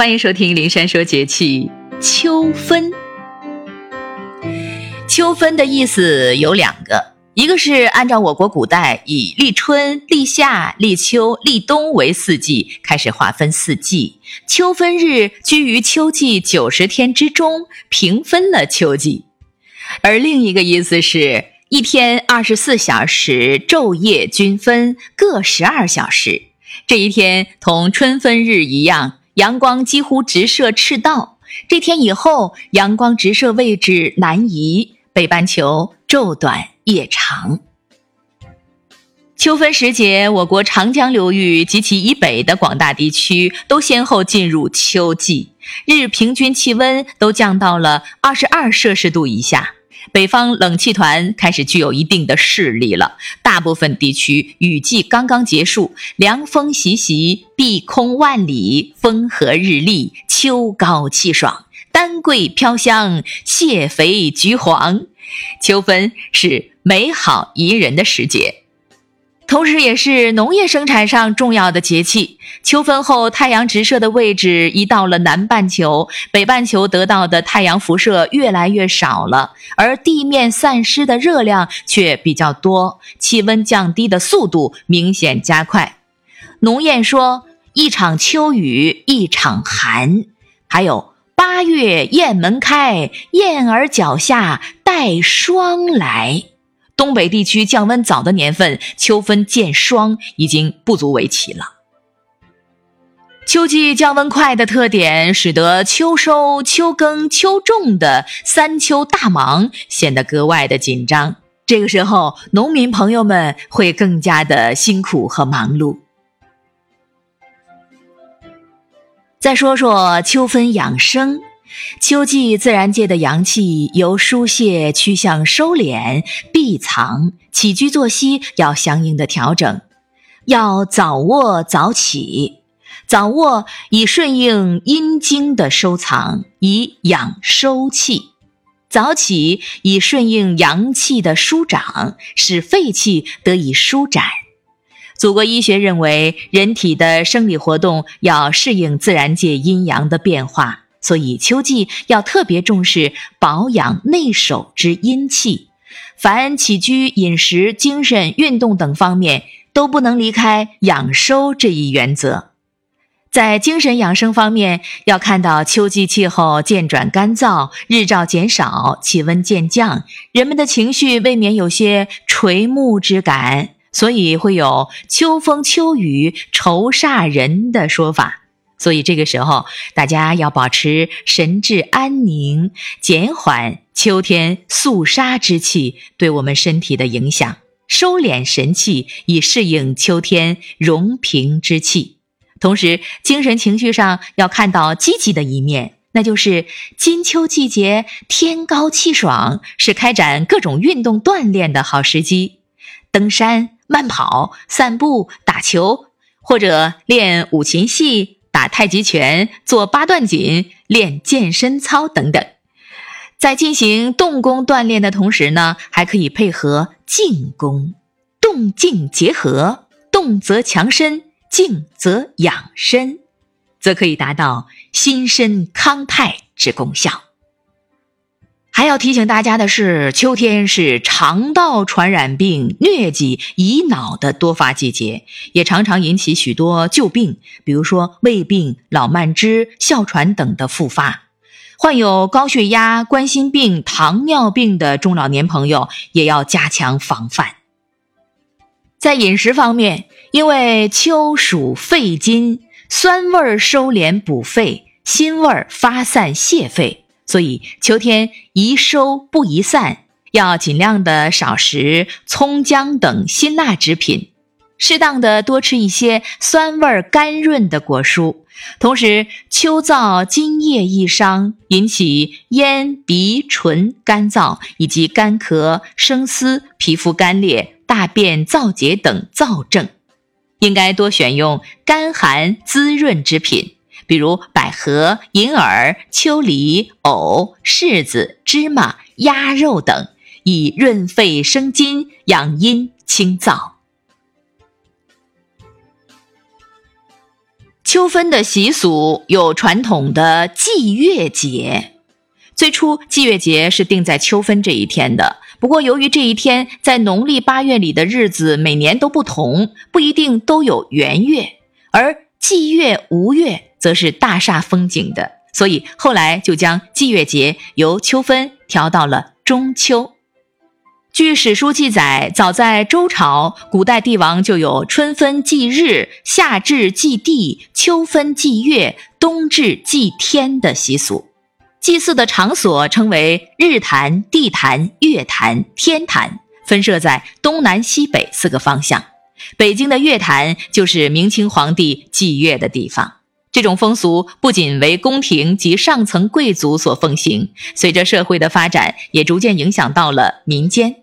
欢迎收听灵山说节气秋分。秋分的意思有两个，一个是按照我国古代以立春、立夏、立秋、立冬为四季，开始划分四季。秋分日居于秋季九十天之中，平分了秋季；而另一个意思是，一天二十四小时，昼夜均分，各十二小时。这一天同春分日一样。阳光几乎直射赤道，这天以后，阳光直射位置南移，北半球昼短夜长。秋分时节，我国长江流域及其以北的广大地区都先后进入秋季，日平均气温都降到了二十二摄氏度以下。北方冷气团开始具有一定的势力了，大部分地区雨季刚刚结束，凉风习习，碧空万里，风和日丽，秋高气爽，丹桂飘香，蟹肥菊黄，秋分是美好宜人的时节。同时，也是农业生产上重要的节气。秋分后，太阳直射的位置移到了南半球，北半球得到的太阳辐射越来越少了，而地面散失的热量却比较多，气温降低的速度明显加快。农谚说：“一场秋雨一场寒”，还有“八月雁门开，燕儿脚下带霜来”。东北地区降温早的年份，秋分见霜已经不足为奇了。秋季降温快的特点，使得秋收、秋耕、秋种的三秋大忙显得格外的紧张。这个时候，农民朋友们会更加的辛苦和忙碌。再说说秋分养生。秋季自然界的阳气由疏泄趋向收敛闭藏，起居作息要相应的调整，要早卧早起。早卧以顺应阴经的收藏，以养收气；早起以顺应阳气的舒长，使肺气得以舒展。祖国医学认为，人体的生理活动要适应自然界阴阳的变化。所以，秋季要特别重视保养内守之阴气，凡起居、饮食、精神、运动等方面，都不能离开养收这一原则。在精神养生方面，要看到秋季气候渐转干燥，日照减少，气温渐降，人们的情绪未免有些垂暮之感，所以会有“秋风秋雨愁煞人”的说法。所以这个时候，大家要保持神志安宁，减缓秋天肃杀之气对我们身体的影响，收敛神气，以适应秋天容平之气。同时，精神情绪上要看到积极的一面，那就是金秋季节天高气爽，是开展各种运动锻炼的好时机。登山、慢跑、散步、打球，或者练五禽戏。打太极拳、做八段锦、练健身操等等，在进行动功锻炼的同时呢，还可以配合静功，动静结合，动则强身，静则养身，则可以达到心身康泰之功效。还要提醒大家的是，秋天是肠道传染病、疟疾、乙脑的多发季节，也常常引起许多旧病，比如说胃病、老慢支、哮喘等的复发。患有高血压、冠心病、糖尿病的中老年朋友也要加强防范。在饮食方面，因为秋属肺金，酸味收敛补肺，辛味发散泄肺。所以秋天宜收不宜散，要尽量的少食葱姜等辛辣之品，适当的多吃一些酸味甘润的果蔬。同时，秋燥津液易伤，引起咽鼻唇干燥以及干咳、生丝、皮肤干裂、大便燥结等燥症，应该多选用甘寒滋润之品。比如百合、银耳、秋梨、藕、柿子、芝麻、鸭肉等，以润肺生津、养阴清燥。秋分的习俗有传统的祭月节，最初祭月节是定在秋分这一天的。不过，由于这一天在农历八月里的日子每年都不同，不一定都有圆月，而祭月无月则是大煞风景的，所以后来就将祭月节由秋分调到了中秋。据史书记载，早在周朝，古代帝王就有春分祭日、夏至祭地、秋分祭月、冬至祭天的习俗。祭祀的场所称为日坛、地坛、月坛、天坛，分设在东南西北四个方向。北京的月坛就是明清皇帝祭月的地方。这种风俗不仅为宫廷及上层贵族所奉行，随着社会的发展，也逐渐影响到了民间。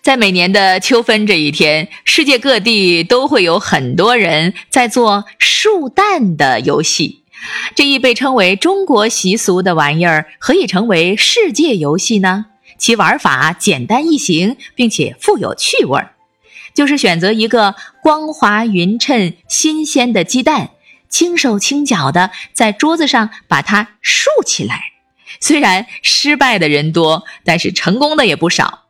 在每年的秋分这一天，世界各地都会有很多人在做树蛋的游戏。这一被称为中国习俗的玩意儿，何以成为世界游戏呢？其玩法简单易行，并且富有趣味儿，就是选择一个光滑匀称、新鲜的鸡蛋，轻手轻脚的在桌子上把它竖起来。虽然失败的人多，但是成功的也不少。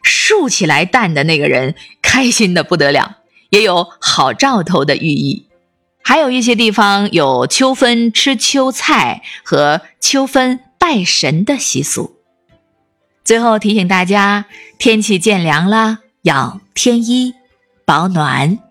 竖起来蛋的那个人开心的不得了，也有好兆头的寓意。还有一些地方有秋分吃秋菜和秋分拜神的习俗。最后提醒大家，天气渐凉了，要添衣保暖。